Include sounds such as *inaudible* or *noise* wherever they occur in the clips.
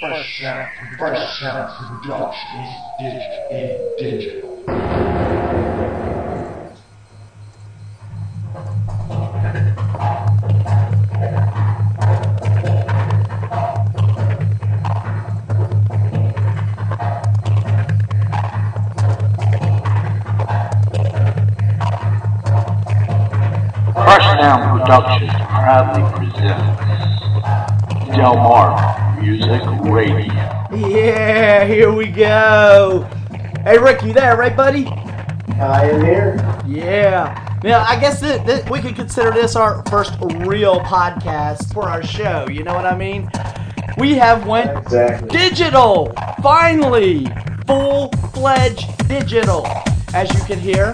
Fresh Sound, Fresh Sound Production in, dig- in digital. Fresh Sound Productions proudly presents Delmar Music Radio. Yeah, here we go. Hey, Rick, you there, right, buddy? I am here. Yeah. Now, I guess that, that we could consider this our first real podcast for our show. You know what I mean? We have went Exactly. digital. Finally, full-fledged digital. As you can hear,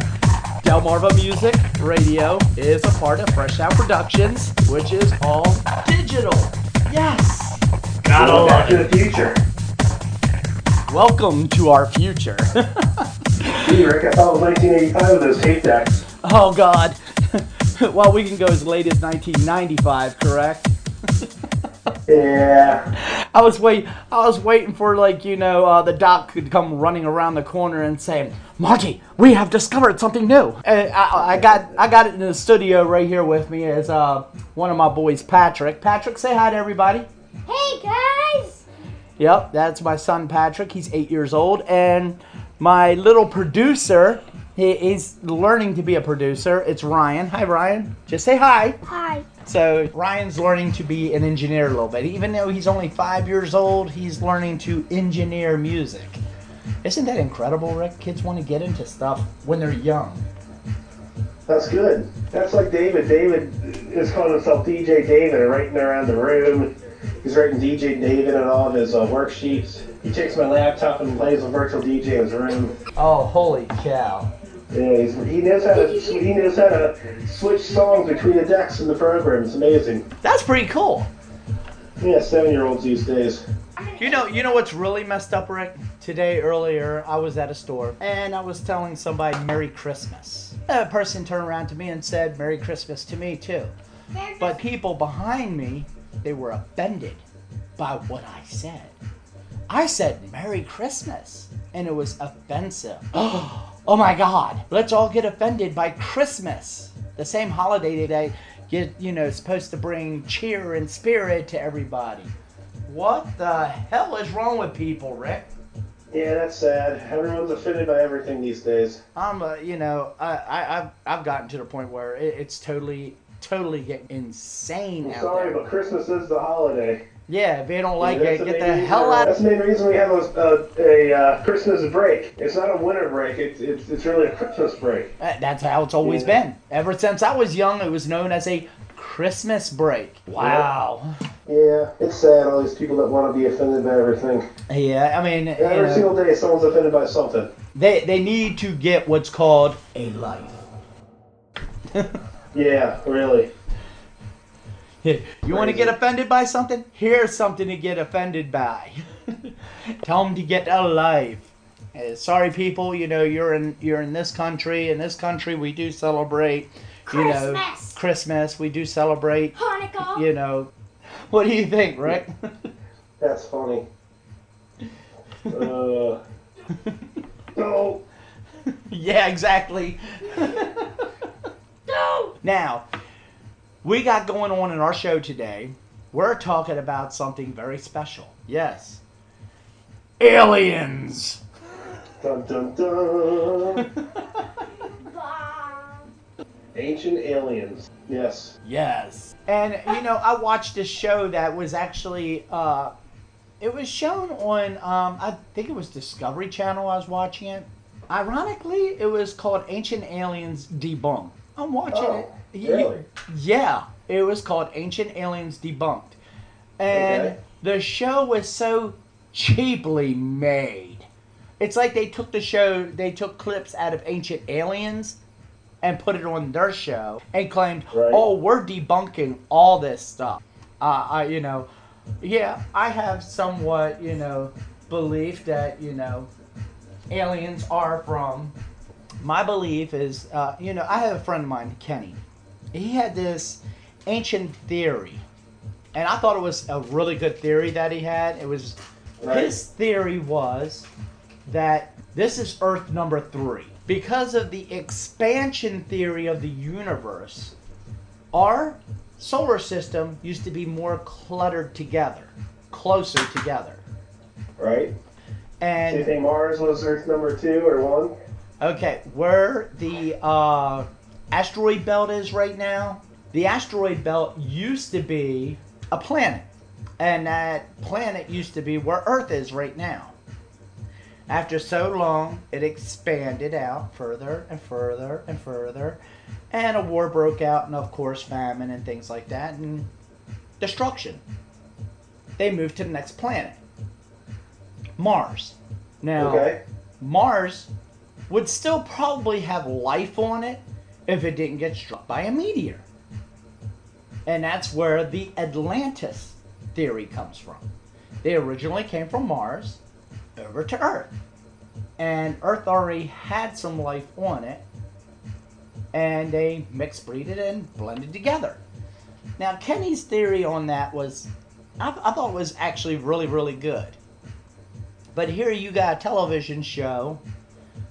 Delmarva Music Radio is a part of Fresh Sound Productions, which is all digital. Yes. Back to the future. Welcome to our future. *laughs* Gee, Rick, I thought it was 1985 with those tape decks. Oh God. *laughs* well, we can go as late as 1995, correct? *laughs* Yeah. I was wait. I was waiting for like you know uh, the doc could come running around the corner and say, "Marty, we have discovered something new." And I, I got I got it in the studio right here with me as uh, one of my boys, Patrick. Patrick, say hi to everybody. Hey guys! Yep, that's my son Patrick. He's eight years old, and my little producer. He, he's learning to be a producer. It's Ryan. Hi, Ryan. Just say hi. Hi. So Ryan's learning to be an engineer a little bit. Even though he's only five years old, he's learning to engineer music. Isn't that incredible, Rick? Kids want to get into stuff when they're young. That's good. That's like David. David is calling himself DJ David and writing around the room. He's writing DJ David on all of his uh, worksheets. He takes my laptop and plays a virtual DJ in his room. Oh, holy cow! Yeah, he's, he knows how to he knows how to switch songs between the decks in the program. It's amazing. That's pretty cool. Yeah, seven year olds these days. You know, you know what's really messed up, Rick? Today earlier, I was at a store and I was telling somebody Merry Christmas. A person turned around to me and said Merry Christmas to me too. But people behind me, they were offended by what I said. I said Merry Christmas, and it was offensive. *gasps* Oh my God! Let's all get offended by Christmas, the same holiday that get you know supposed to bring cheer and spirit to everybody. What the hell is wrong with people, Rick? Yeah, that's sad. Everyone's offended by everything these days. I'm, uh, you know, I, I, I've, I've gotten to the point where it, it's totally, totally get insane I'm out sorry, there. but Christmas is the holiday. Yeah, if they don't like That's it, get the reason- hell out. That's the main reason we have a, a, a uh, Christmas break. It's not a winter break. It's, it's it's really a Christmas break. Uh, That's how it's always Yeah. been. Ever since I was young, it was known as a Christmas break. Wow. Yeah, it's sad. All these people that want to be offended by everything. Yeah, I mean, you Every know, single day, someone's offended by something. they they need to get what's called a life. *laughs* Yeah, really. *laughs* You want to get offended by something? Here's something to get offended by. *laughs* Tell them to get a life. Uh, sorry, people. You know you're in you're in this country. In this country, we do celebrate. You know, Christmas. Christmas. We do celebrate. Hanukkah! You know, what do you think, Rick? *laughs* That's funny. Uh, no. yeah, exactly. No! Now, we got going on in our show today. We're talking about something very special. Yes. Aliens. Dun dun dun. *laughs* Ancient aliens. Yes. Yes. And you know, I watched a show that was actually uh it was shown on um I think it was Discovery Channel I was watching it. Ironically, it was called Ancient Aliens Debunked. I'm watching Oh, it. Y- really? Yeah, it was called Ancient Aliens Debunked. And Okay. the show was so cheaply made. It's like they took the show, they took clips out of Ancient Aliens and put it on their show and claimed, Right. "Oh, we're debunking all this stuff." Uh, I, you know, yeah, I have somewhat, you know, belief that you know, aliens are from. My belief is, uh, you know, I have a friend of mine, Kenny. He had this ancient theory, and I thought it was a really good theory that he had. It was Right. His theory was that this is Earth number three. Because of the expansion theory of the universe, our solar system used to be more cluttered together, closer together. Right. And Do you think Mars was Earth number two or one? Okay, where the uh, asteroid belt is right now, the asteroid belt used to be a planet. And that planet used to be where Earth is right now. After so long, it expanded out further and further and further, and a war broke out, and of course, famine and things like that, and destruction. They moved to the next planet, Mars. Now, Okay. Mars would still probably have life on it if it didn't get struck by a meteor. And that's where the Atlantis theory comes from. They originally came from Mars over to Earth. And Earth already had some life on it. And they mixed breeded and blended together. Now, Kenny's theory on that was, I, I thought was actually really, really good. But here you got a television show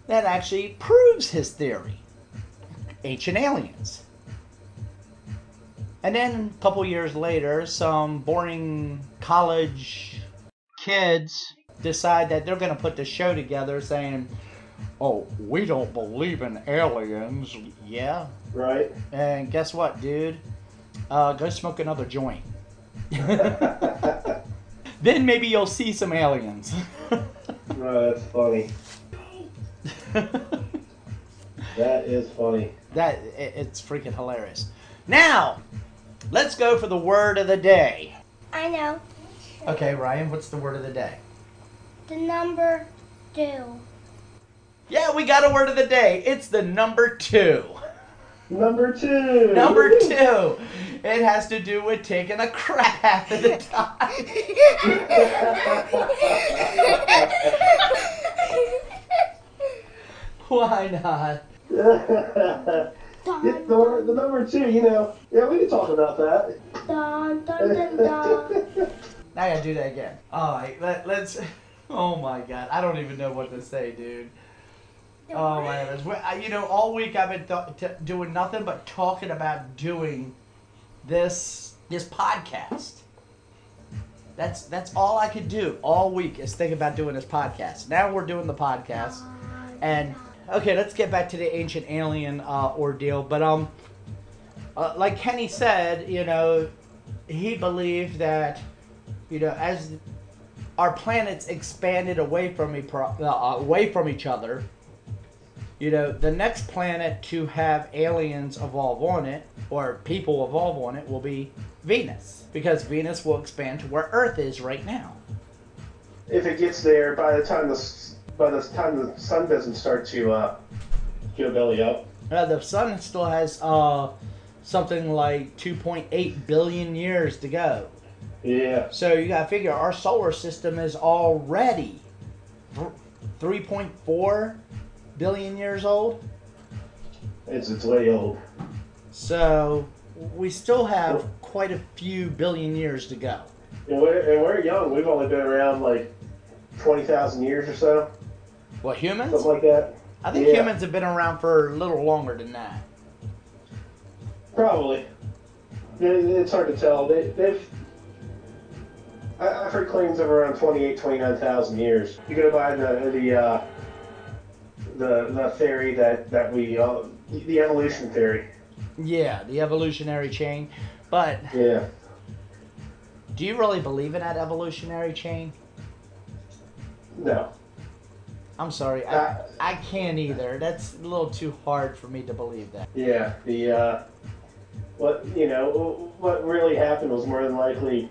that actually proves his theory ancient aliens. And then a couple years later, some boring college kids decide that they're going to put the show together saying, Oh, we don't believe in aliens. Yeah. Right. And guess what, dude? Uh, go smoke another joint. *laughs* *laughs* then maybe you'll see some aliens. *laughs* That's funny. *laughs* That is funny. That it, it's freaking hilarious. Now, let's go for the word of the day. I know. Okay, Ryan, what's the word of the day? The number two. Yeah, we got a word of the day. It's the number two. Number two. Number two. It has to do with taking a crap at the time. *laughs* *laughs* *laughs* Why not? Yeah, the, the number two, you know, yeah, we can talk about that. Dun, dun. *laughs* Now I gotta do that again. All right, let, let's. *laughs* Oh my god, I don't even know what to say, dude. Oh my goodness. We- You know, all week I've been th- t- doing nothing but talking about doing this this podcast. That's that's all I could do all week is think about doing this podcast. Now we're doing the podcast, and okay, let's get back to the ancient alien uh, ordeal. But um, uh, like Kenny said, you know, he believed that you know as our planets expanded away from uh, away from each other you know, the next planet to have aliens evolve on it, or people evolve on it, will be Venus. Because Venus will expand to where Earth is right now. If it gets there, by the time the by the time the sun doesn't start to uh, go belly up, Uh, the sun still has uh, something like 2.8 billion years to go. yeah, So you gotta figure our solar system is already 3.4 billion years old. it's it's way old. So we still have quite a few billion years to go. And we're, and we're young. We've only been around like twenty thousand years or so, What humans? something like that. I think Yeah. humans have been around for a little longer than that. Probably. It's hard to tell. They, they've. I, I've heard claims of around 28, 29,000 years. You go by the the uh, the the theory that that we uh, the evolution theory. Yeah, the evolutionary chain. But Yeah. do you really believe in that evolutionary chain? No. I'm sorry, I, Uh, I can't either. That's a little too hard for me to believe that. Yeah. The uh, what you know what really happened was more than likely.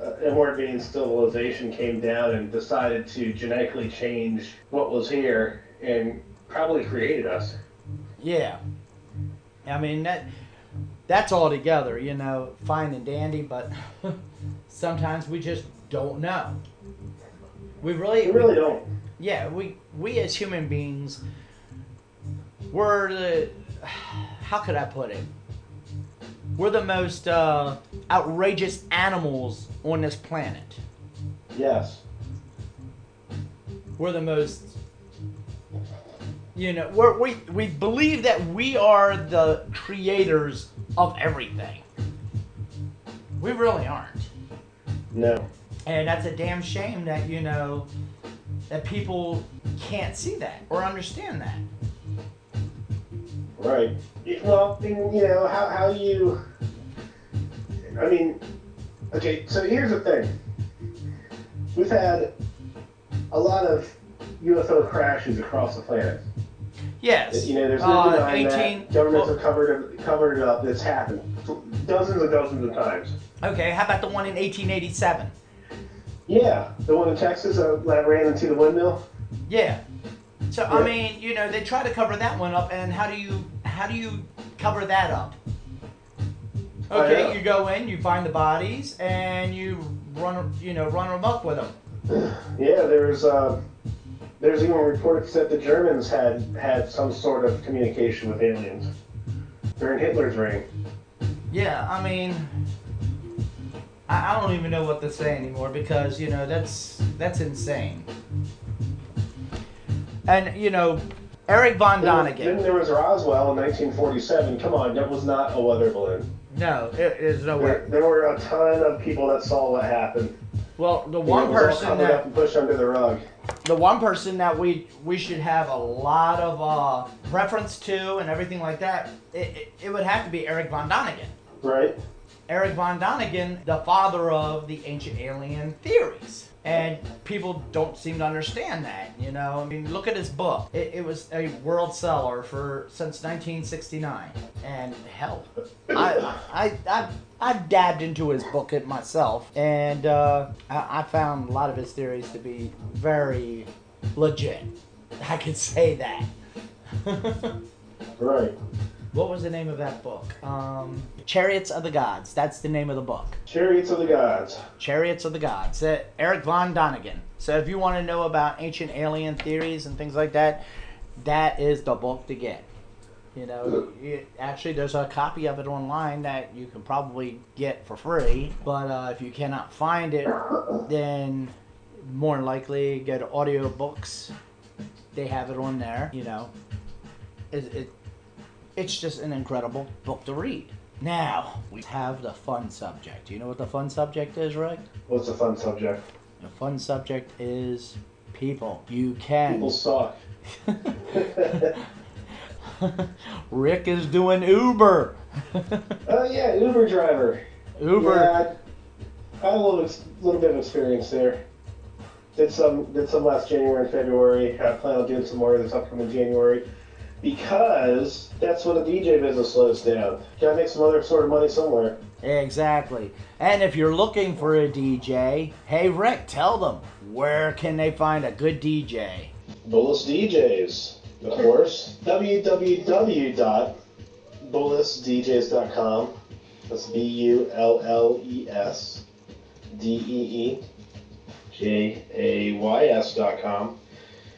Uh, Edwardian civilization came down and decided to genetically change what was here and probably created us. Yeah. I mean that that's all together, you know, fine and dandy, but *laughs* sometimes we just don't know. We really, We really don't. Yeah, we we as human beings we're the how could I put it? We're the most uh, outrageous animals on this planet. Yes. We're the most. You know, we're, we we believe that we are the creators of everything. We really aren't. No. And that's a damn shame that, you know, that people can't see that or understand that. Right. Well, then, you know, how, how you. I mean, okay, so here's the thing. We've had a lot of UFO crashes across the planet. Yes. You know, there's no Uh, denying 18 that. Governments well- have covered it, covered it up. It's happened dozens and dozens of times. Okay, how about the one in 1887? Yeah, the one in Texas uh, that ran into the windmill. Yeah. So I mean, you know, they try to cover that one up, and how do you how do you cover that up? Okay, you go in, you find the bodies, and you run, you know, run amok with them. *sighs* Yeah, there's uh, there's even reports that the Germans had had some sort of communication with aliens during Hitler's reign. Yeah, I mean, I, I don't even know what to say anymore because you know that's that's insane. And you know, Eric von Then, Däniken. then there was Roswell in 1947. Come on, that was not a weather balloon. No, it is There, nowhere. there were a ton of people that saw what happened. Well, the one it was all person that up and pushed under the rug. the one person that we we should have a lot of uh, reference to and everything like that, it, it, it would have to be Eric von Däniken. Right? Eric von Däniken, the father of the ancient alien theories. And people don't seem to understand that, you know. I mean, look at his book. It, it was a world seller for since 1969, and hell, I I I I dabbed into his book it myself, and uh, I, I found a lot of his theories to be very legit. I could say that. *laughs* Right. What was the name of that book? Um, Chariots of the Gods. That's the name of the book. Chariots of the Gods. Chariots of the Gods. Uh, Eric von Däniken. So if you want to know about ancient alien theories and things like that, that is the book to get. You know, you, actually, there's a copy of it online that you can probably get for free. But uh, if you cannot find it, then more than likely go to audiobooks. They have it on there. You know, it, it it's just an incredible book to read. Now we have the fun subject. Do you know what the fun subject is, Rick? What's a fun subject? The fun subject is people. You can. People suck. *laughs* Rick is doing Uber. Oh *laughs* yeah, Uber driver. Uber. Yeah, I had a little, ex- little bit of experience there. Did some did some last January and February. I plan on doing some more this upcoming January because that's when the DJ business slows down. Gotta make some other sort of money somewhere. Exactly. And if you're looking for a DJ, hey Rick, tell them where can they find a good DJ? Bullis DJs, of hmm. course. www.bullisdjs.com. That's B U L L E S D E E J A Y S dot com.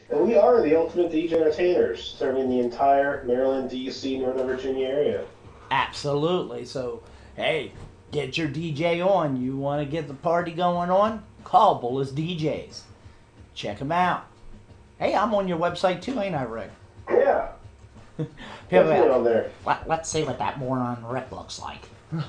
And we are the ultimate DJ entertainers, serving the entire Maryland, D.C., Northern Virginia area. Absolutely. So, hey, get your DJ on. You want to get the party going on? Call Bullis DJs. Check them out. Hey, I'm on your website too, ain't I, Rick? Yeah, *laughs* definitely on there. Let, let's see what that moron Rick looks like.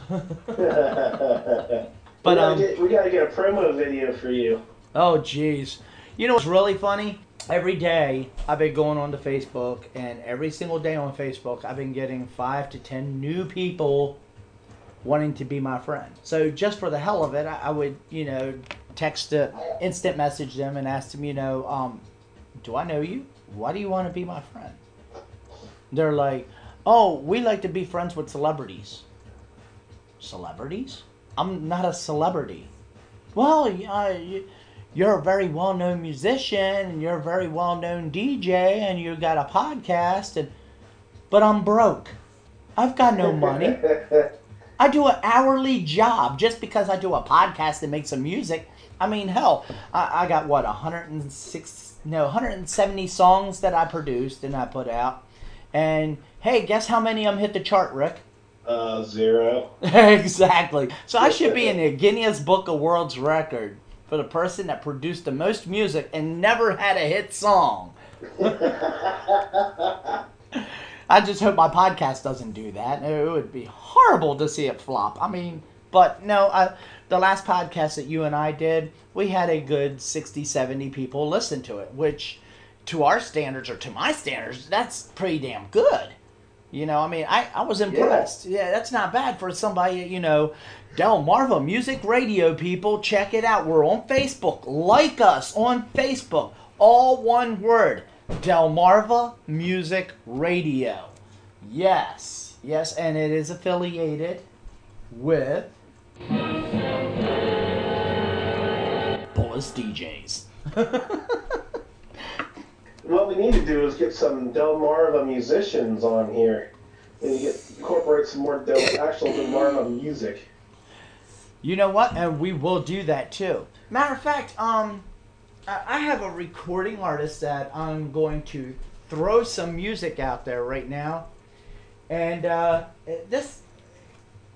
but *laughs* But, we, gotta um, get, we gotta get a promo video for you. Oh, jeez. You know what's really funny? Every day I've been going on to Facebook, and every single day on Facebook, I've been getting five to ten new people wanting to be my friend. So just for the hell of it, I, I would, you know, text, uh, instant message them and ask them, you know, um, do I know you? Why do you want to be my friend? They're like, oh, we like to be friends with celebrities. Celebrities? I'm not a celebrity. Well, you, you're a very well-known musician and you're a very well-known DJ and you got a podcast and but I'm broke. I've got no money. *laughs* I do an hourly job just because I do a podcast and make some music. I mean, hell, I, I got what 106 no 170 songs that I produced and I put out. And hey, guess how many of them hit the chart, Rick? uh, zero. *laughs* exactly. So I should be in *laughs* the Guinness Book of World's Record for the person that produced the most music and never had a hit song. I just hope my podcast doesn't do that. It would be horrible to see it flop. I mean, but no, I, the last podcast that you and I did, we had a good 60, 70 people listen to it, which to our standards or to my standards, that's pretty damn good. You know, I mean, I, I was impressed. Yeah. yeah, that's not bad for somebody, you know, Delmarva Music Radio people. Check it out. We're on Facebook. Like us on Facebook. All one word. Delmarva Music Radio. Yes. Yes, and it is affiliated with Bullis DJs. *laughs* what we need to do is get some Delmarva musicians on here and get incorporate some more Del, actual Delmarva music. You know what? And we will do that too. Matter of fact, um, I have a recording artist that I'm going to throw some music out there right now, and uh, this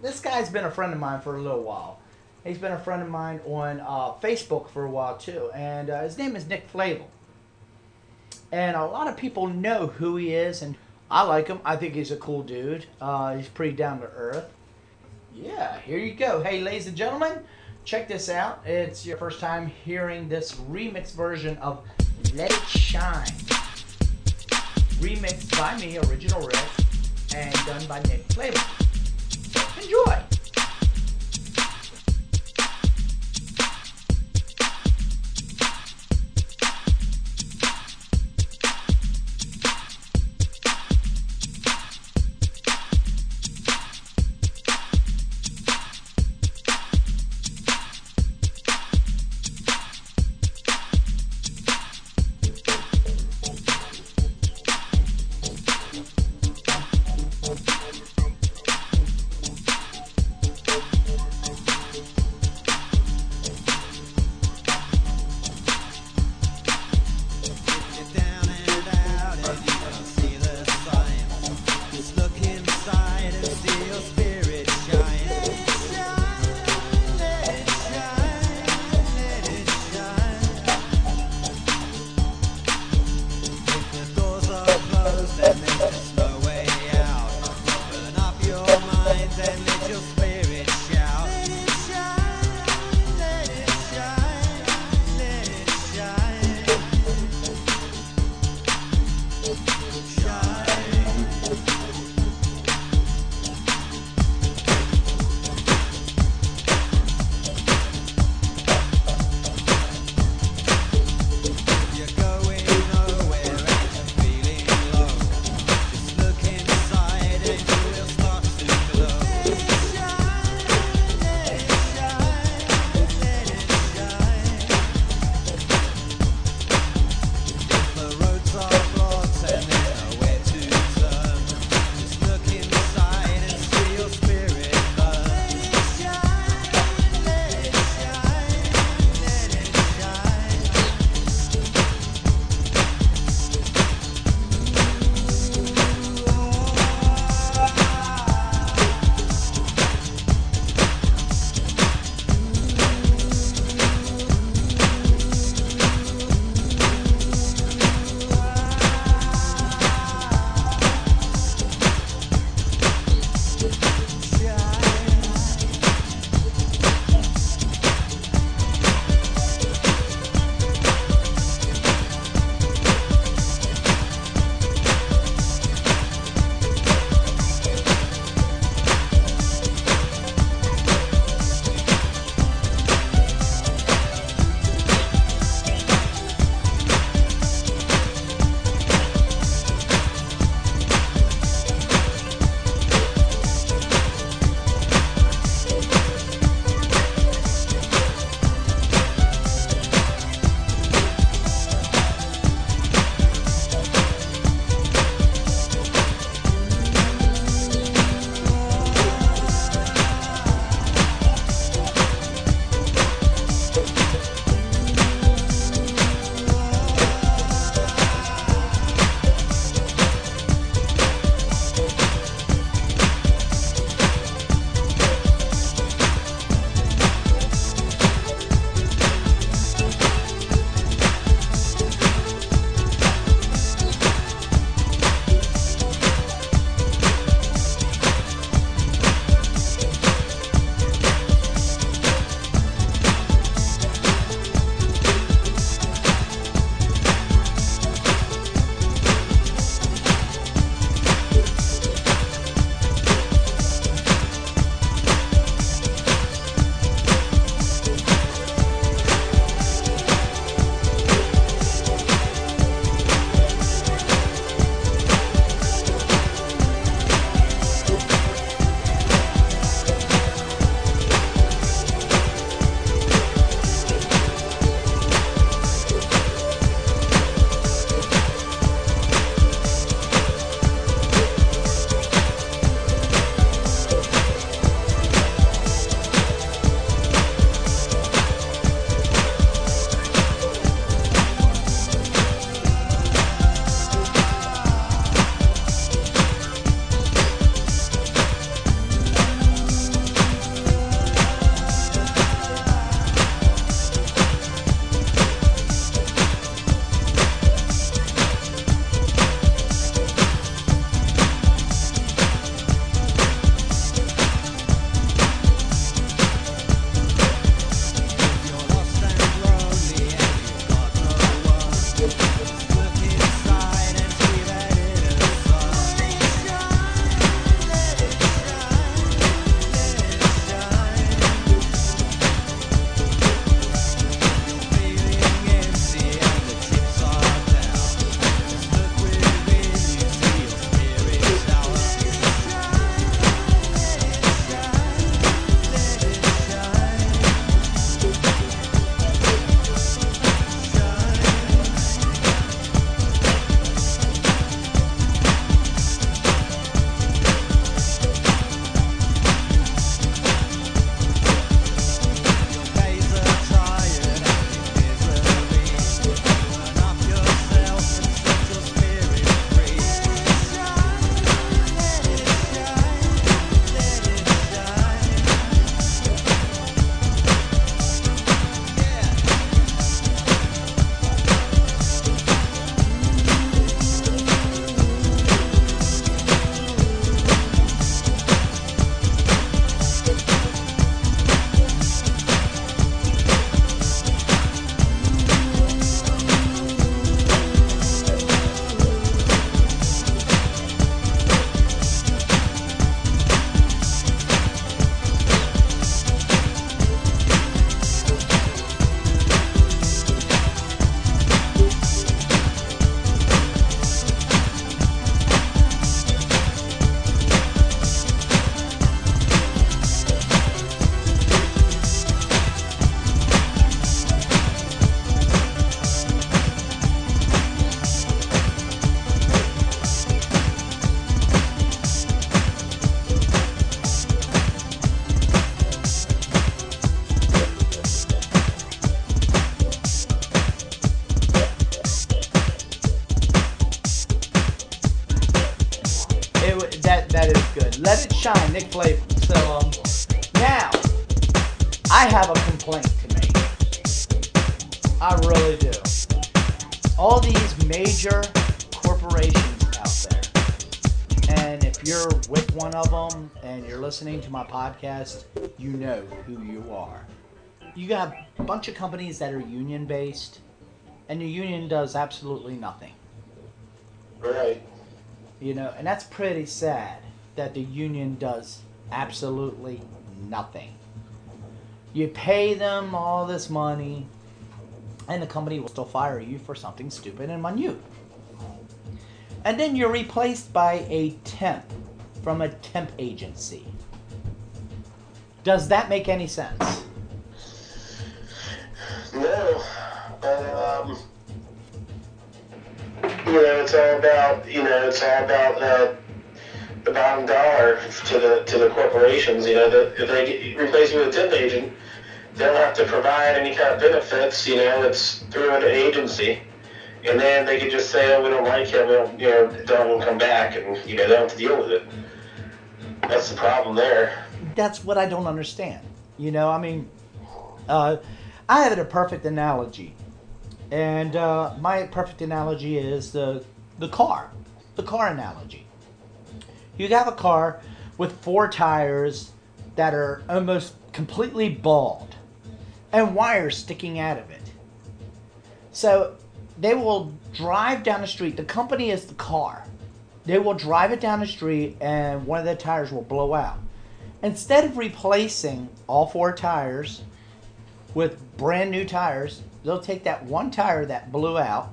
this guy's been a friend of mine for a little while. He's been a friend of mine on uh, Facebook for a while too, and uh, his name is Nick Flavel. And a lot of people know who he is, and I like him. I think he's a cool dude. Uh, he's pretty down to earth. Yeah, here you go. Hey, ladies and gentlemen, check this out. It's your first time hearing this remix version of Let It Shine. Remixed by me, Original Rick, and done by Nick Flavor. Enjoy! Podcast, you know who you are. You got a bunch of companies that are union based, and your union does absolutely nothing. Right. You know, and that's pretty sad that the union does absolutely nothing. You pay them all this money, and the company will still fire you for something stupid and minute. And then you're replaced by a temp from a temp agency. Does that make any sense? No. Um, you know, it's all about you know, it's all about uh, the bottom dollar to the to the corporations. You know, that if they replace you with a temp agent, they don't have to provide any kind of benefits. You know, it's through an agency, and then they could just say, "Oh, we don't like him. We don't, you know, don't come back," and you know, they don't have to deal with it. That's the problem there. That's what I don't understand. You know, I mean, uh, I have a perfect analogy, and uh, my perfect analogy is the the car, the car analogy. You have a car with four tires that are almost completely bald, and wires sticking out of it. So they will drive down the street. The company is the car. They will drive it down the street, and one of the tires will blow out. Instead of replacing all four tires with brand new tires, they'll take that one tire that blew out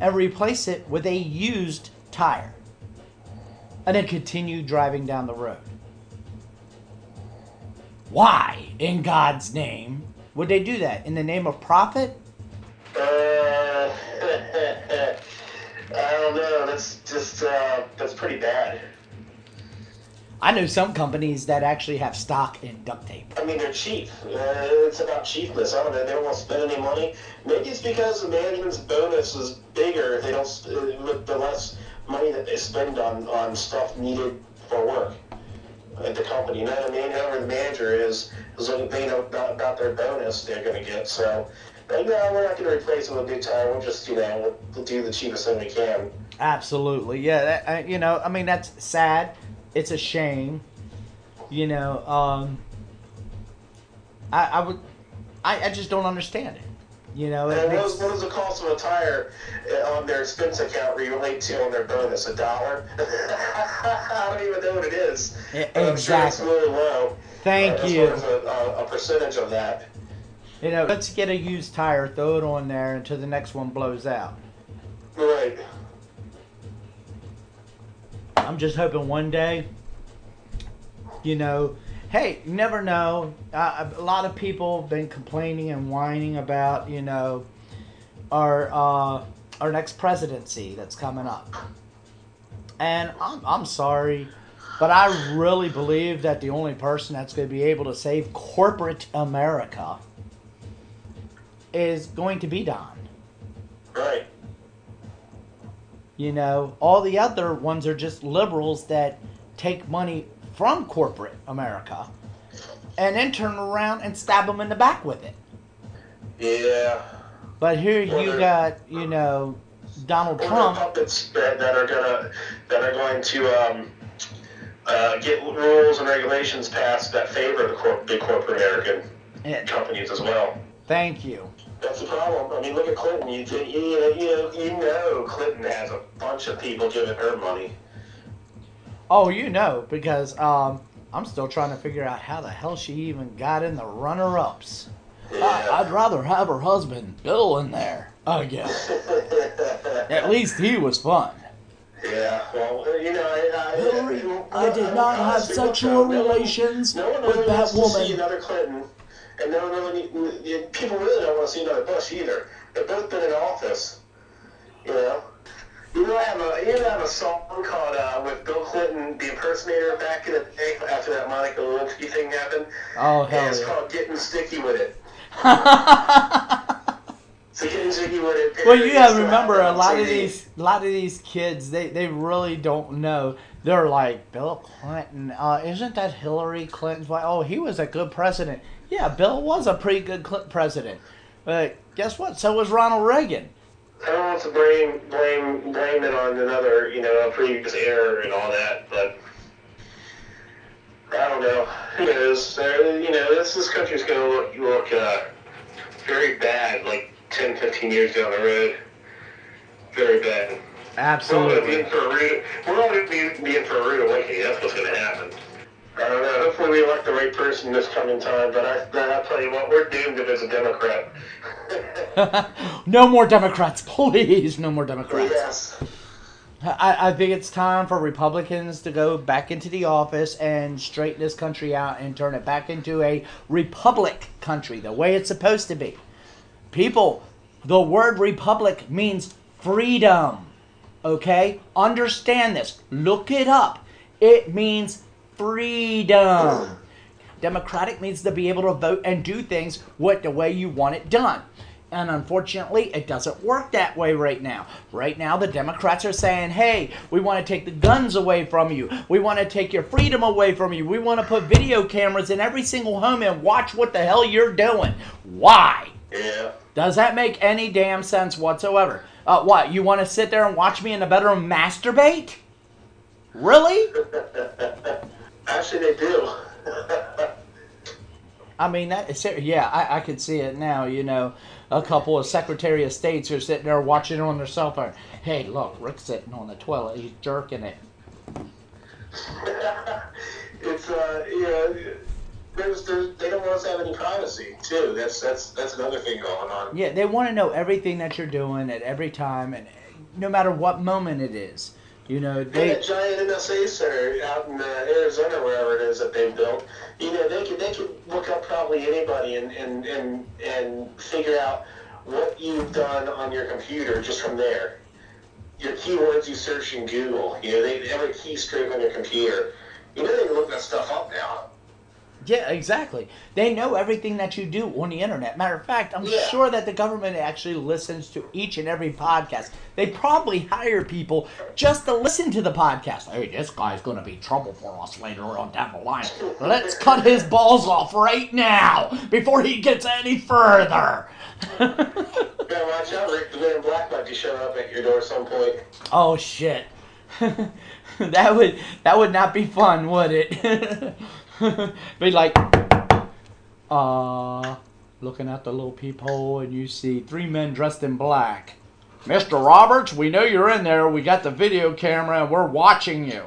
and replace it with a used tire. And then continue driving down the road. Why, in God's name, would they do that? In the name of profit? Uh, *laughs* I don't know. That's just uh, that's pretty bad. I know some companies that actually have stock in duct tape. I mean, they're cheap. Uh, it's about cheapness. I don't know. They don't want to spend any money. Maybe it's because the management's bonus is bigger they don't sp- uh, with the less money that they spend on on stuff needed for work at the company. You know what I mean? Whoever the manager is is looking they know about, about their bonus they're going to get. So. But no, we're not going to replace them with a big tire. We'll just, you know, we'll, we'll do the cheapest thing we can. Absolutely, yeah. That, uh, you know, I mean, that's sad. It's a shame. You know, um, I, I would, I, I just don't understand it. You know, it what, makes, does, what does the cost of a tire on their expense account relate to on their bonus? A dollar? *laughs* I don't even know what it is. E- I'm sure it's exactly. really low. Thank uh, you. far as a, a, a percentage of that. You know, let's get a used tire, throw it on there until the next one blows out. Right. I'm just hoping one day, you know, hey, never know. Uh, a lot of people have been complaining and whining about, you know, our uh, our next presidency that's coming up. And I'm, I'm sorry, but I really believe that the only person that's going to be able to save corporate America is going to be Don. Right. You know, all the other ones are just liberals that take money from corporate America and then turn around and stab them in the back with it. Yeah. But here Well, you got, you know, Donald Trump. puppets that, that are gonna that are going to um, uh, get rules and regulations passed that favor the corp- big corporate American companies as well. Thank you. That's the problem. I mean, look at Clinton. You, you, you, know, you, know, Clinton has a bunch of people giving her money. Oh, you know, because um, I'm still trying to figure out how the hell she even got in the runner ups. Yeah. I'd rather have her husband Bill in there I guess. *laughs* At least he was fun. yeah. Well, you know, I, I, Hillary, I did not have sexual no one- relations No one with that wants to see woman. And no one really need, people really don't want to see another Bush either. They've both been in office, you know. You know, I have a you know, I have a song called uh, with Bill Clinton, the impersonator, back in the day after that Monica Lewinsky thing happened. Oh, and hell it's yeah. called Getting Sticky with It. *laughs* So getting sticky with it. Well, you have to remember a lot of these, a lot of these kids, they, they really don't know they're like Bill Clinton. Uh, isn't that Hillary Clinton's wife? Oh, he was a good president. Yeah, Bill was a pretty good president. But guess what? So was Ronald Reagan. I don't want to blame blame blame it on another, you know, a previous error and all that, but I don't know. Who knows? You know, this this country's going to look look uh, very bad, like 10, 15 years down the road. Very bad. We're all going to be in for a rude. We're all going to be, be in for a rude awakening. That's what's going to happen. I don't know. Hopefully, we elect the right person this coming time. But I, but I tell you what, we're doomed if it's a Democrat. *laughs* no more Democrats, please. No more Democrats. yes. I, I think it's time for Republicans to go back into the office and straighten this country out and turn it back into a republic country, the way it's supposed to be. People, the word republic means freedom. Okay? Understand this. Look it up. It means freedom. Democratic means to be able to vote and do things what the way you want it done. And unfortunately, it doesn't work that way right now. Right now, the Democrats are saying, hey, we want to take the guns away from you. We want to take your freedom away from you. We want to put video cameras in every single home and watch what the hell you're doing. Why? Yeah. Does that make any damn sense whatsoever? Uh, what, you want to sit there and watch me in the bedroom masturbate? Really? *laughs* Actually, they do. *laughs* I mean, that, yeah, I, I could see it now. You know, a couple of Secretary of States are sitting there watching on their cell phone. Hey, look, Rick's sitting on the toilet. He's jerking it. *laughs* it's uh, you know, there's, there's, they don't want us to have any privacy too. That's that's that's another thing going on. Yeah, they want to know everything that you're doing at every time, and no matter what moment it is. You know, And they. that giant NSA center out in uh, Arizona, wherever it is that they built, you know, they could they could look up probably anybody and and and and figure out what you've done on your computer just from there. Your keywords you search in Google, you know, they every keystroke on your computer. You know, they can look that stuff up now. Yeah, exactly. They know everything that you do on the internet. Matter of fact, I'm Yeah. sure that the government actually listens to each and every podcast. They probably hire people just to listen to the podcast. Hey, this guy's going to be trouble for us later on down the line. Let's cut his balls off right now before he gets any further. *laughs* Yeah, watch out, Rick. The Man in Black might be showing up at your door at some point. oh shit. *laughs* that would that would not be fun, would it? *laughs* *laughs* be like uh looking out the little peephole and you see three men dressed in black. Mr. Roberts, we know you're in there. We got the video camera and we're watching you.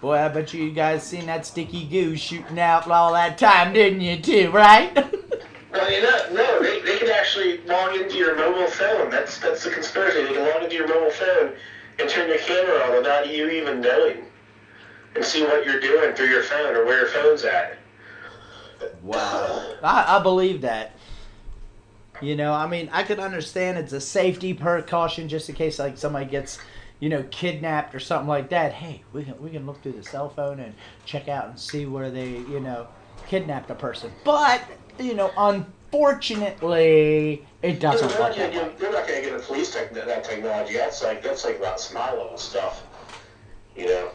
Boy, I bet you guys seen that sticky goo shooting out all that time, didn't you, too, right? *laughs* Well, you know, no, they, they can actually log into your mobile phone. That's that's the conspiracy. They can log into your mobile phone and turn your camera on without you even knowing, and see what you're doing through your phone or where your phone's at. Wow. I, I believe that. You know, I mean, I could understand it's a safety precaution just in case, like, somebody gets, you know, kidnapped or something like that. Hey, we can, we can look through the cell phone and check out and see where they, you know, kidnapped a person. But, you know, unfortunately, it doesn't They're not work gonna that way. get, they're not going to get a police tech, that technology. That's like that's like about spy level stuff. You know,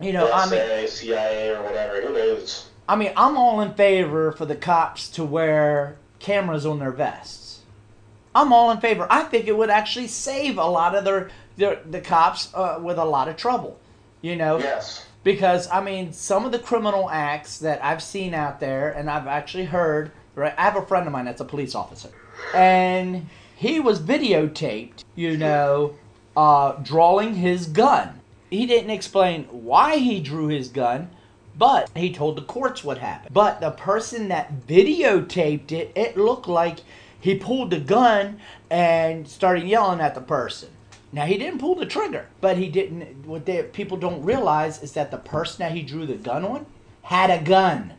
You know, I mean, CIA, or whatever. Who knows? I mean, I'm all in favor for the cops to wear cameras on their vests. I'm all in favor. I think it would actually save a lot of their, their the cops uh, with a lot of trouble. You know, Yes. because I mean, some of the criminal acts that I've seen out there, and I've actually heard. Right, I have a friend of mine that's a police officer, and he was videotaped. You know, uh, drawing his gun. He didn't explain why he drew his gun, but he told the courts what happened. But the person that videotaped it, it looked like he pulled the gun and started yelling at the person. Now he didn't pull the trigger, but he didn't. What they, people don't realize is that the person that he drew the gun on had a gun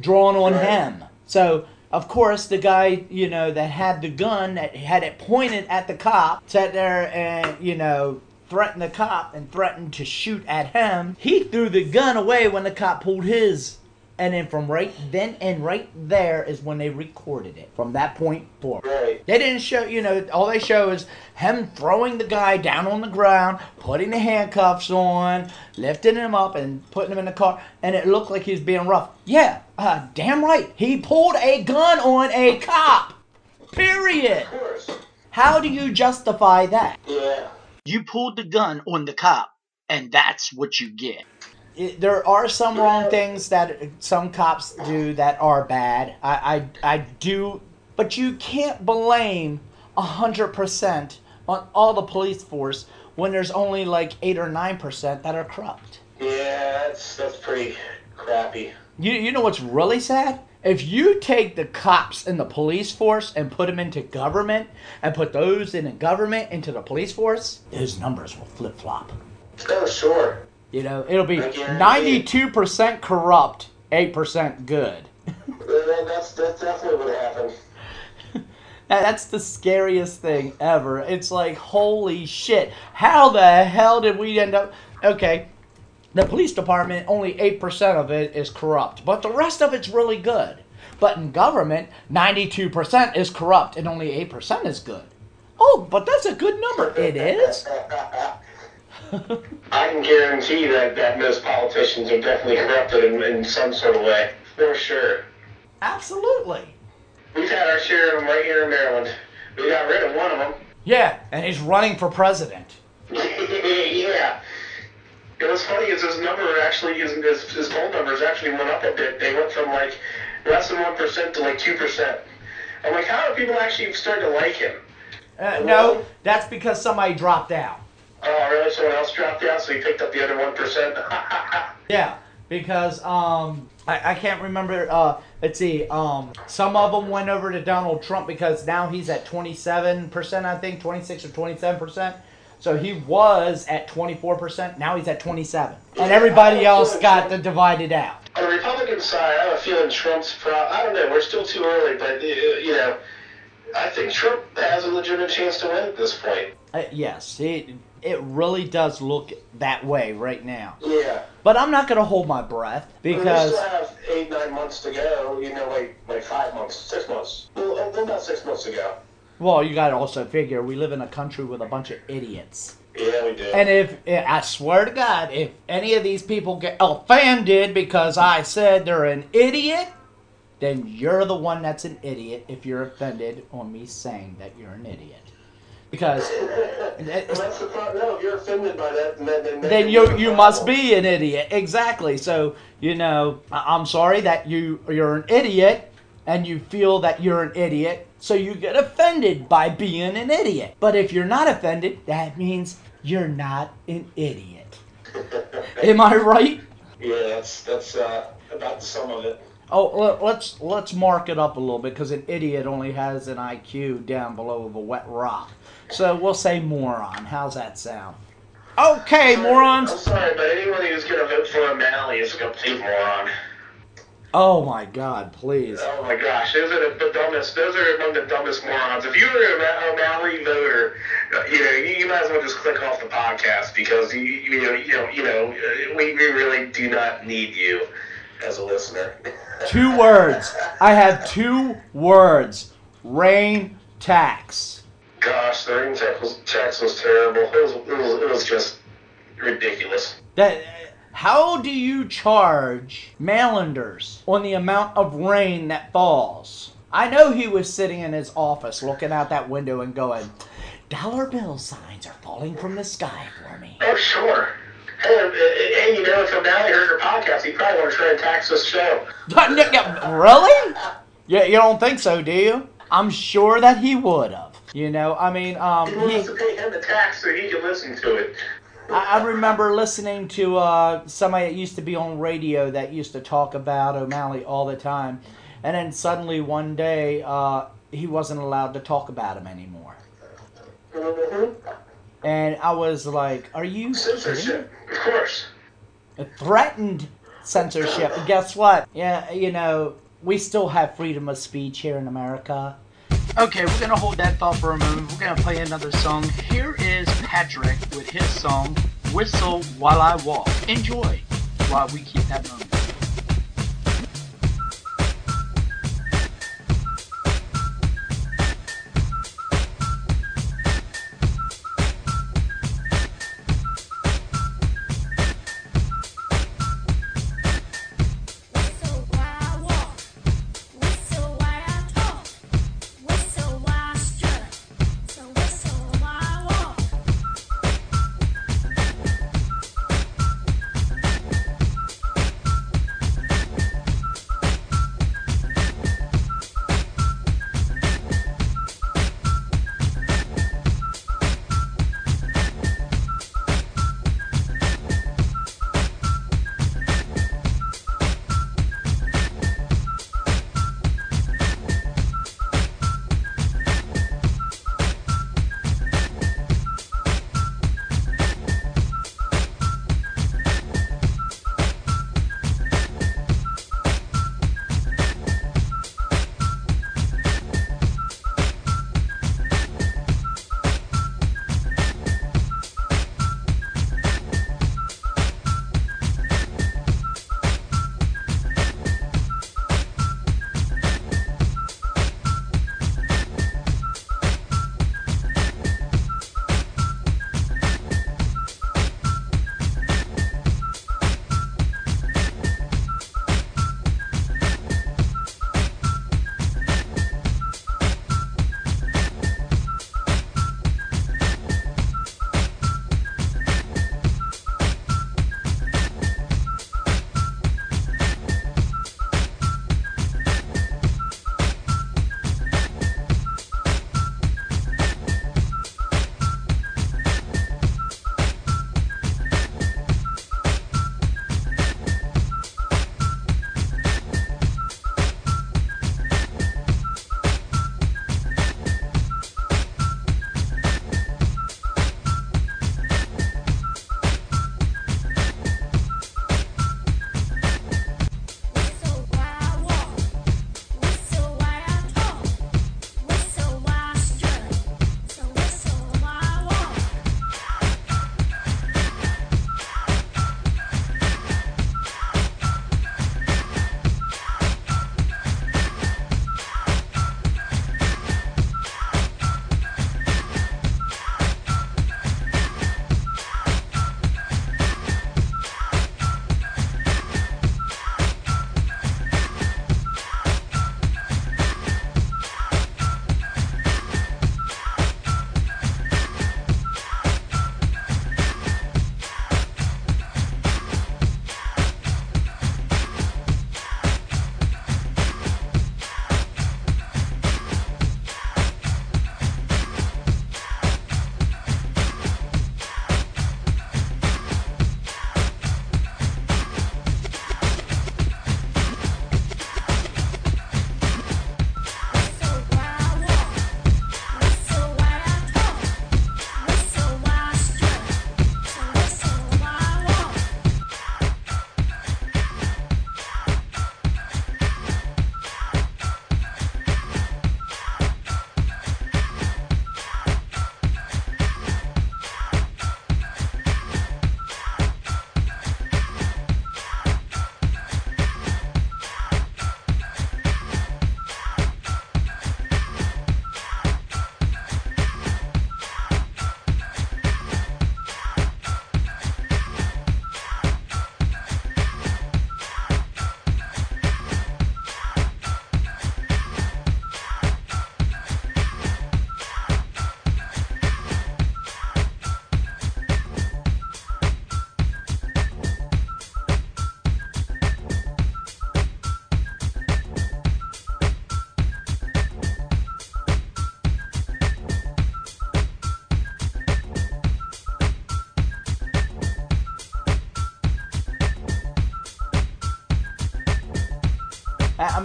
drawn on Right. him. So of course the guy, you know, that had the gun that had it pointed at the cop, sat there and you know threatened the cop and threatened to shoot at him. He threw the gun away when the cop pulled his And then from right then and right there is when they recorded it. From that point forward. Right. They didn't show, you know, all they show is him throwing the guy down on the ground, putting the handcuffs on, lifting him up, and putting him in the car, and it looked like he was being rough. Yeah, uh, damn right. He pulled a gun on a cop. Period. Of course. How do you justify that? Yeah. You pulled the gun on the cop, and that's what you get. It, there are some wrong things that some cops do that are bad. I, I, I do, but you can't blame hundred percent on all the police force when there's only like eight or nine percent that are corrupt. Yeah, that's that's pretty crappy. You, you know what's really sad? If you take the cops in the police force and put them into government and put those in the government into the police force, those numbers will flip flop. Oh, sure. You know, it'll be 92% corrupt, 8% good. That's that's definitely what happened. *laughs* That's the scariest thing ever. It's like, holy shit. How the hell did we end up. Okay, the police department, only 8% of it is corrupt, but the rest of it's really good. But in government, 92% is corrupt and only 8% is good. Oh, but that's a good number. It is? *laughs* I can guarantee that, that most politicians are definitely corrupted in, in some sort of way. For sure. Absolutely. We've had our share of them right here in Maryland. We got rid of one of them. Yeah, and he's running for president. *laughs* yeah. And what's funny is his number actually, his, his, poll numbers actually went up a bit. They went from like less than 1% to like 2%. I'm like, how are people actually starting to like him? Uh, no, that's because somebody dropped out. Oh, really? Someone else dropped out, so he picked up the other 1%? *laughs* Yeah, because um, I, I can't remember. Uh, let's see. Um, some of them went over to Donald Trump because now he's at twenty seven percent. I think twenty six or twenty seven percent. So he was at twenty four percent. Now he's at twenty seven, and everybody else got the divided out. On the Republican side, I have a feeling Trump's pro. I don't know. We're still too early, but uh, you know, I think Trump has a legitimate chance to win at this point. Uh, yes, it it really does look that way right now. Yeah. But I'm not gonna hold my breath because. we still have eight, nine months to go. You know, like like five months, six months. Well, oh, about six months to go. well, you gotta also figure we live in a country with a bunch of idiots. Yeah, we do. And if I swear to God, if any of these people get offended because I said they're an idiot, then you're the one that's an idiot if you're offended on me saying that you're an idiot. Because *laughs* that's the problem. No, if you're offended by that, then, then, then you you must be an idiot. Exactly. So you know, I'm sorry that you you're an idiot, and you feel that you're an idiot, so you get offended by being an idiot. But if you're not offended, that means you're not an idiot. *laughs* Am I right? Yeah, that's that's uh, about the sum of it. Oh, let's let's mark it up a little bit because an idiot only has an IQ down below of a wet rock. So we'll say moron. How's that sound? Okay, morons. I'm sorry, but anyone who's gonna vote for O'Malley is a complete moron. Oh my God, please. Oh my gosh, those are the, the dumbest. Those are among the dumbest morons. If you're an O'Malley voter, uh, you know you, you might as well just click off the podcast because you you know you know you know uh, we, we really do not need you as a listener. Two words. I have two words. Rain tax. Gosh, the ring tax was, tax was terrible. It was, it was it was just ridiculous. That. How do you charge Marylanders on the amount of rain that falls? I know he was sitting in his office looking out that window and going, dollar bill signs are falling from the sky for me. Oh sure. Hey, uh, hey, you know, if O'Malley heard your podcast, he'd probably want to try and tax this show. really? Yeah, you don't think so, do you? I'm sure that he would have. You know, I mean, um, He he, to pay him the tax so he can listen to it. I, I remember listening to uh, somebody that used to be on radio that used to talk about O'Malley all the time, and then suddenly one day uh, he wasn't allowed to talk about him anymore. hmm And I was like, "Are you kidding? Censorship, of course. Threatened censorship." And guess what? Yeah, you know, we still have freedom of speech here in America. Okay, we're gonna hold that thought for a moment. We're gonna play another song. Here is Patrick with his song "Whistle While I Walk." Enjoy while we keep that moment.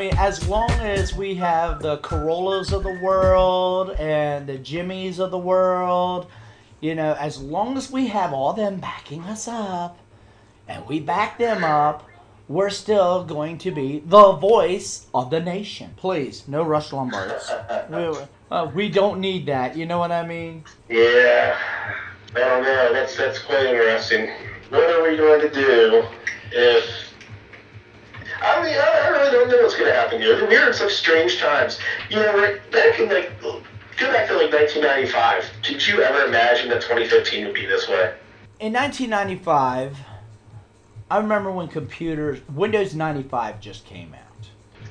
Mean, as long as we have the Corollas of the world and the Jimmys of the world, you know, as long as we have all them backing us up and we back them up, we're still going to be the voice of the nation. Please, no Rush Limbaughs. *laughs* We, uh, we don't need that. You know what I mean? Yeah, I don't know. That's that's quite interesting. What are we going to do if? I mean, I really don't know what's going to happen here. We're in such strange times. You know, back in like, go back to like 1995. Did you ever imagine that 2015 would be this way? In 1995, I remember when computers, Windows 95 just came out.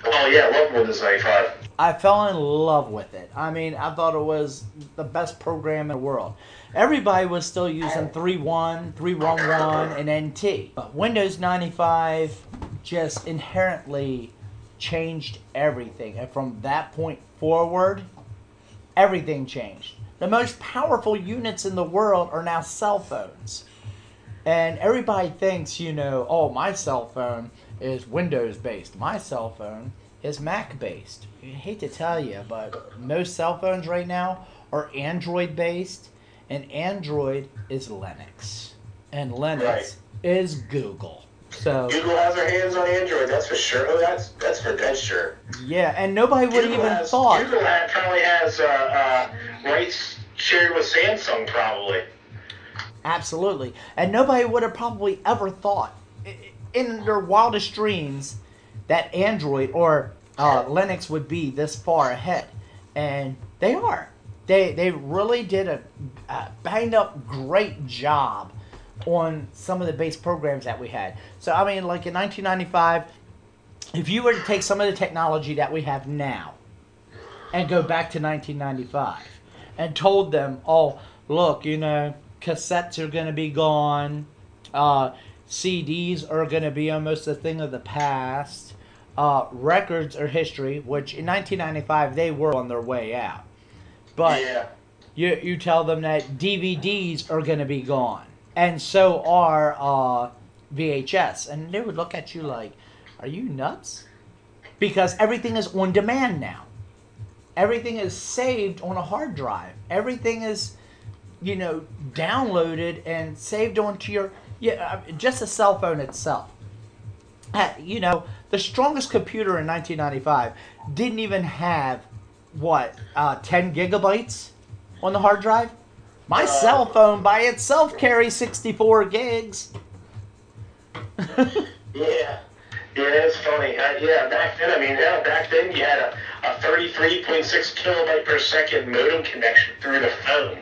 Oh yeah, love Windows 95. I fell in love with it. I mean, I thought it was the best program in the world. Everybody was still using 3.1, 3.11, and NT. But Windows 95 just inherently changed everything. And from that point forward, everything changed. The most powerful units in the world are now cell phones. And everybody thinks, you know, oh, my cell phone is Windows based. My cell phone is Mac based. I hate to tell you, but most cell phones right now are Android based, and Android is Linux. And Linux Right. is Google. So, Google has their hands on Android, that's for sure. Oh, that's that's for dead sure. yeah, and nobody would Google even has, thought. Google probably has uh, uh, rights shared with Samsung, probably. Absolutely. And nobody would have probably ever thought in their wildest dreams that Android or uh, Linux would be this far ahead. And they are. They, they really did a, a banged up great job on some of the base programs that we had. So, I mean, like in 1995, if you were to take some of the technology that we have now and go back to 1995 and told them, oh, look, you know, cassettes are going to be gone, uh, CDs are going to be almost a thing of the past, uh, records are history, which in 1995 they were on their way out. But yeah. you, you tell them that DVDs are going to be gone, and so are uh, VHS, and they would look at you like, "Are you nuts?" Because everything is on demand now. Everything is saved on a hard drive. Everything is, you know, downloaded and saved onto your yeah, uh, just a cell phone itself. Uh, you know, the strongest computer in 1995 didn't even have what uh, 10 gigabytes on the hard drive. My cell phone by itself carries 64 gigs. *laughs* Yeah. Yeah, it's funny. Uh, yeah, back then, I mean, yeah, back then you had a, a 33.6 kilobyte per second modem connection through the phone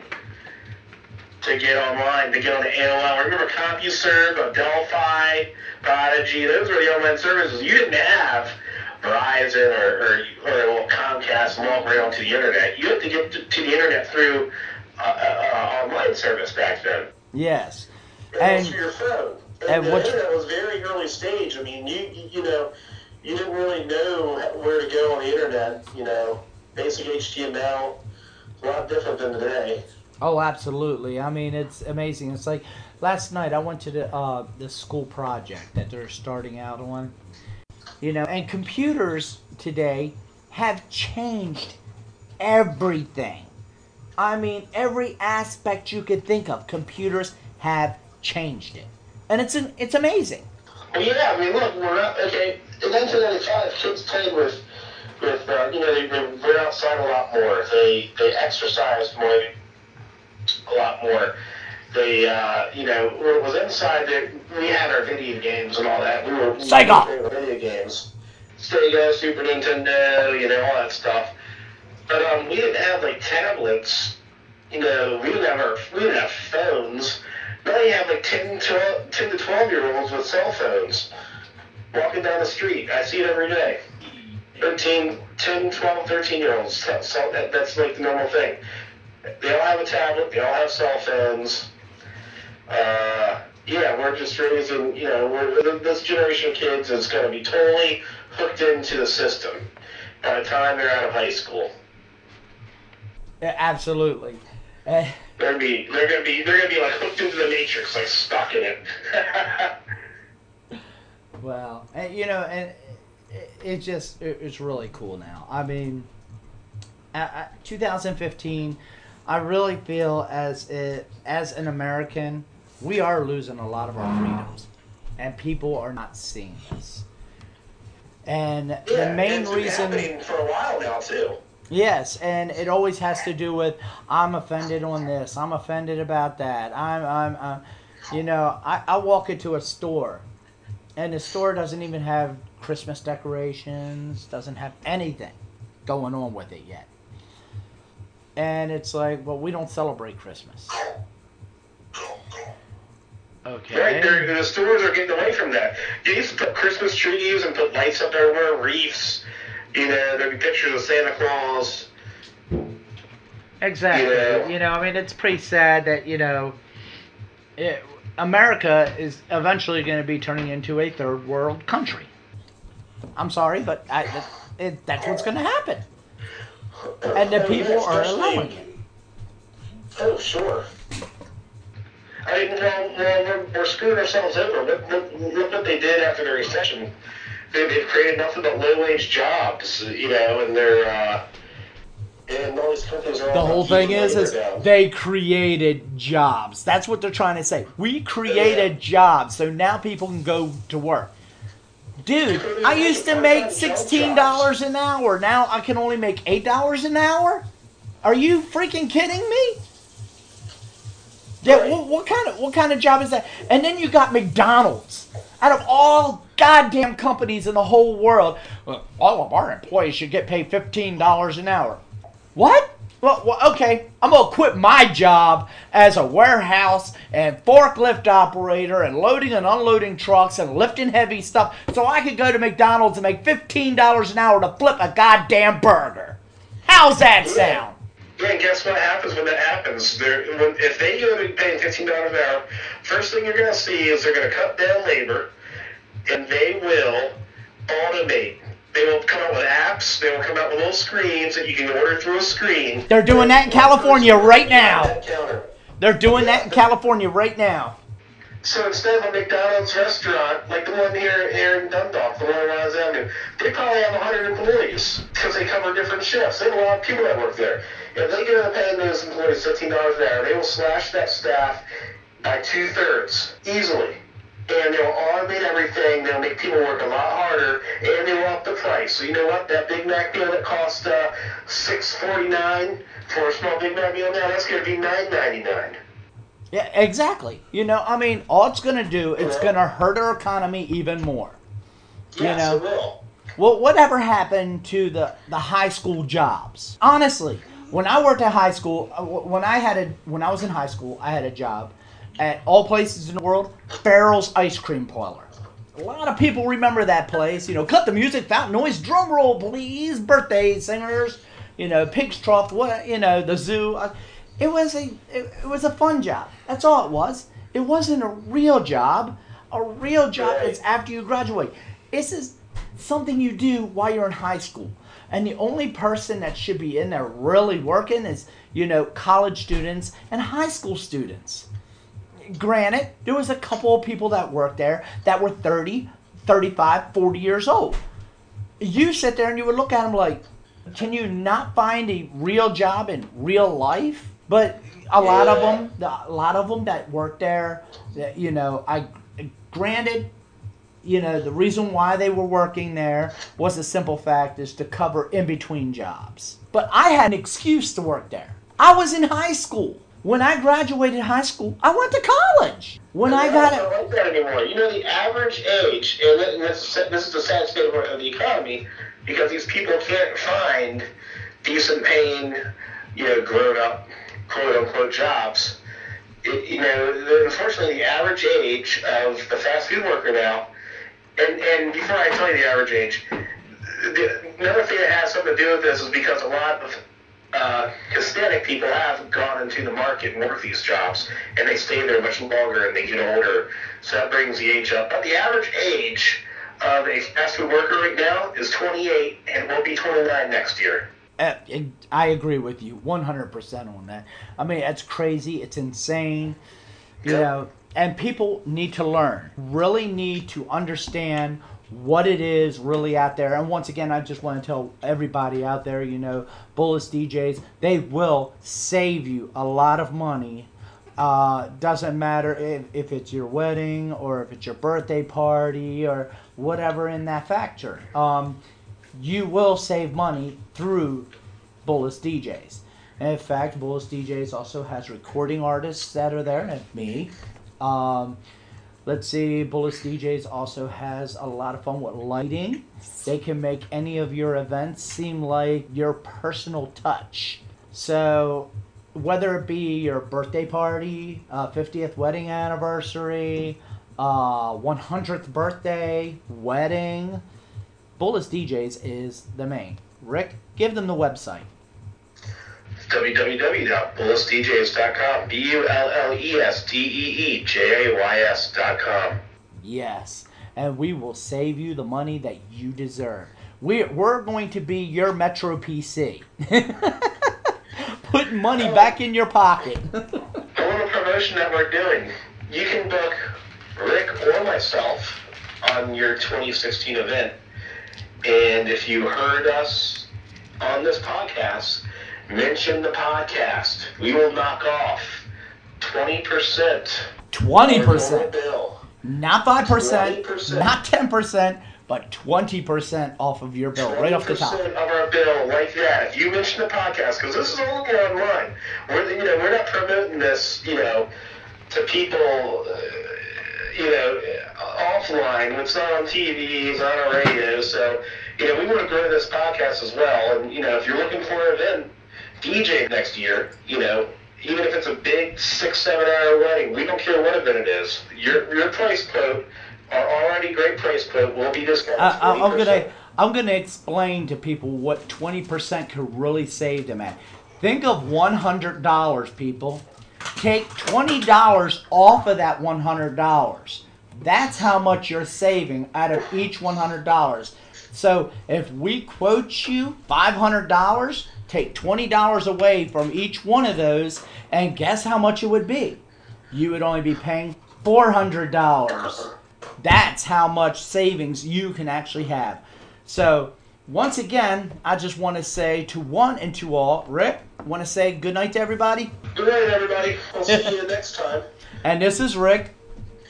to get online, to get on the AOL. Remember CompuServe, uh, Delphi, Prodigy? Those were the online services. You didn't have Verizon or, or, or well, Comcast log right onto the internet. You had to get to, to the internet through uh, uh, online service back then. Yes. And, And- your phone. And, and the what- internet was very early stage. I mean, you you- you know, you didn't really know where to go on the internet. You know, basic HTML, a lot different than today. Oh, absolutely. I mean, it's amazing. It's like last night I went to the uh, the school project that they're starting out on. You know, and computers today have changed everything. I mean, every aspect you could think of, computers have changed it, and it's an, it's amazing. Yeah, I mean, look, we're not okay. In 1995, kids played with with uh, you know they, they went outside a lot more. They they exercised more, a lot more. They uh, you know it was inside, they, we had our video games and all that. We were Sega! we were video games, Sega, Super Nintendo, you know all that stuff. But um, we didn't have like tablets. You know, we didn't have our we didn't have phones. Now you have like 10, 12, 10 to 12 year olds with cell phones walking down the street. I see it every day. 13, 10, 12, 13 year olds. So, so that, that's like the normal thing. They all have a tablet, they all have cell phones. Uh, yeah, we're just raising, you know, we're, this generation of kids is going to be totally hooked into the system by the time they're out of high school. Yeah, absolutely. Uh, They're gonna be, they're gonna be, they're gonna be like hooked into the matrix, like stuck in it. *laughs* Well, and, you know, and it, it just it, it's really cool now. I mean, at, at 2015, I really feel as it as an American, we are losing a lot of our freedoms, and people are not seeing this. And the main it's been reason, happening for a while now too. yes, and it always has to do with I'm offended on this, I'm offended about that, I'm I'm, uh, you know, I, I walk into a store, and the store doesn't even have Christmas decorations, doesn't have anything going on with it yet. And it's like, well, we don't celebrate Christmas. Okay. Right, the stores are getting away from that. You used to put Christmas trees and put lights up everywhere, wreaths. You know, there'd be pictures of Santa Claus. Exactly. Yeah. You know, I mean, it's pretty sad that you know, it, America is eventually going to be turning into a third world country. I'm sorry, but I, it, that's what's going to happen, and the people are allowing it. Oh, sure. I mean, well, well we're, we're screwing ourselves over. Look, look, look what they did after the recession. They, they've created nothing but low-wage jobs, you know, and they're, uh, and all these companies are The whole thing is, is down. they created jobs. That's what they're trying to say. We created jobs, so now people can go to work. Dude, I used to make sixteen dollars an hour. Now I can only make eight dollars an hour. Are you freaking kidding me? Yeah, what, what kind of what kind of job is that? And then you got McDonald's. Out of all goddamn companies in the whole world, all of our employees should get paid fifteen dollars an hour. What? Well, well, okay, I'm gonna quit my job as a warehouse and forklift operator and loading and unloading trucks and lifting heavy stuff so I could go to McDonald's and make $15 an hour to flip a goddamn burger. How's that sound? And guess what happens when that happens? They're, when, if they go to be paying fifteen dollars an hour, first thing you're going to see is they're going to cut down labor, and they will automate. They will come out with apps. They will come out with little screens that you can order through a screen. They're doing that in California right now. They're doing that in California right now. So instead of a McDonald's restaurant, like the one here, here in Dundalk, the one on Lyons Avenue, they probably have 100 employees because they cover different shifts. They have a lot of people that work there. If they get to paying those employees $15 an hour, they will slash that staff by two thirds easily. And they'll automate everything. They'll make people work a lot harder, and they will up the price. So you know what? That Big Mac meal that cost uh, six forty nine for a small Big Mac meal now, that's going to be nine ninety nine. Yeah, exactly. You know, I mean, all it's going to do, it's going to hurt our economy even more. You Yes, know, it will. Well, whatever happened to the, the high school jobs? Honestly, when I worked at high school, uh, when I had a when I was in high school, I had a job at all places in the world, Farrell's ice cream parlor. A lot of people remember that place. You know, cut the music, fountain noise, drum roll, please, birthday singers. You know, Pig's Trough, what you know, the zoo. It was a it, it was a fun job. That's all it was. It wasn't a real job. A real job Right. is after you graduate. This is something you do while you're in high school. And the only person that should be in there really working is, you know, college students and high school students. Granted, there was a couple of people that worked there that were 30, 35, 40 years old. You sit there and you would look at them like, can you not find a real job in real life? But a lot of Yeah. them, a lot of them that worked there, that, you know, I granted, you know, the reason why they were working there was a simple fact is to cover in between jobs. But I had an excuse to work there. I was in high school. When I graduated high school, I went to college. When I got it, like that anymore. You know, the average age, and this, this is the sad state of of the economy, because these people can't find decent paying, you know, grown up, quote unquote jobs. It, you know, the, unfortunately, the average age of the fast food worker now, and, and before I tell you the average age, the, another thing that has something to do with this is because a lot of uh, Hispanic people have gone into the market and worked these jobs, and they stay there much longer and they get older. So that brings the age up. But the average age of a fast food worker right now is 28 and will be 29 next year. Uh, I agree with you 100% on that. I mean, it's crazy. It's insane. You Yeah. know, and people need to learn, really need to understand what it is really out there. And once again, I just want to tell everybody out there, you know, Bullis DJs, they will save you a lot of money. Uh, doesn't matter if, if it's your wedding or if it's your birthday party or whatever in that factor. Um, you will save money through Bullis DJs. And in fact, Bullis DJs also has recording artists that are there, and me. Um, let's see, Bullis DJs also has a lot of fun with lighting. They can make any of your events seem like your personal touch. So, whether it be your birthday party, uh, 50th wedding anniversary, uh, 100th birthday, wedding, Bullis DJs is the main. Rick, give them the website. www.bullisdjs.com. B U L L E S D E E J A Y S.com. Yes, and we will save you the money that you deserve. We're, we're going to be your Metro PC. *laughs* Putting money back in your pocket. *laughs* A little promotion that we're doing. You can book Rick or myself on your 2016 event. And if you heard us on this podcast, mention the podcast. We will knock off 20% 20%. bill. Not 5%, 20%. not 10%, but 20% off of your bill, right off the top. 20% of our bill, like that. If you mention the podcast, because this is all going online. We're, you know, we're not promoting this, you know, to people, uh, you know, offline. It's not on TV, it's not on radio. So, you know, we want to grow this podcast as well. And, you know, if you're looking for an event, DJ next year, you know, even if it's a big six, seven hour wedding, we don't care what event it is. Your, your price quote, our already great price quote, will be discounted. I, I'm gonna I'm gonna explain to people what 20% could really save them at. Think of $100, people. Take $20 off of that $100. That's how much you're saving out of each $100. So if we quote you $500, take $20 away from each one of those, and guess how much it would be? You would only be paying $400. That's how much savings you can actually have. So, once again, I just want to say to one and to all, Rick, want to say good night to everybody. Good night, everybody. I'll see you *laughs* next time. And this is Rick,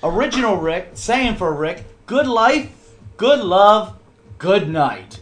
original Rick, saying for Rick, good life, good love, good night.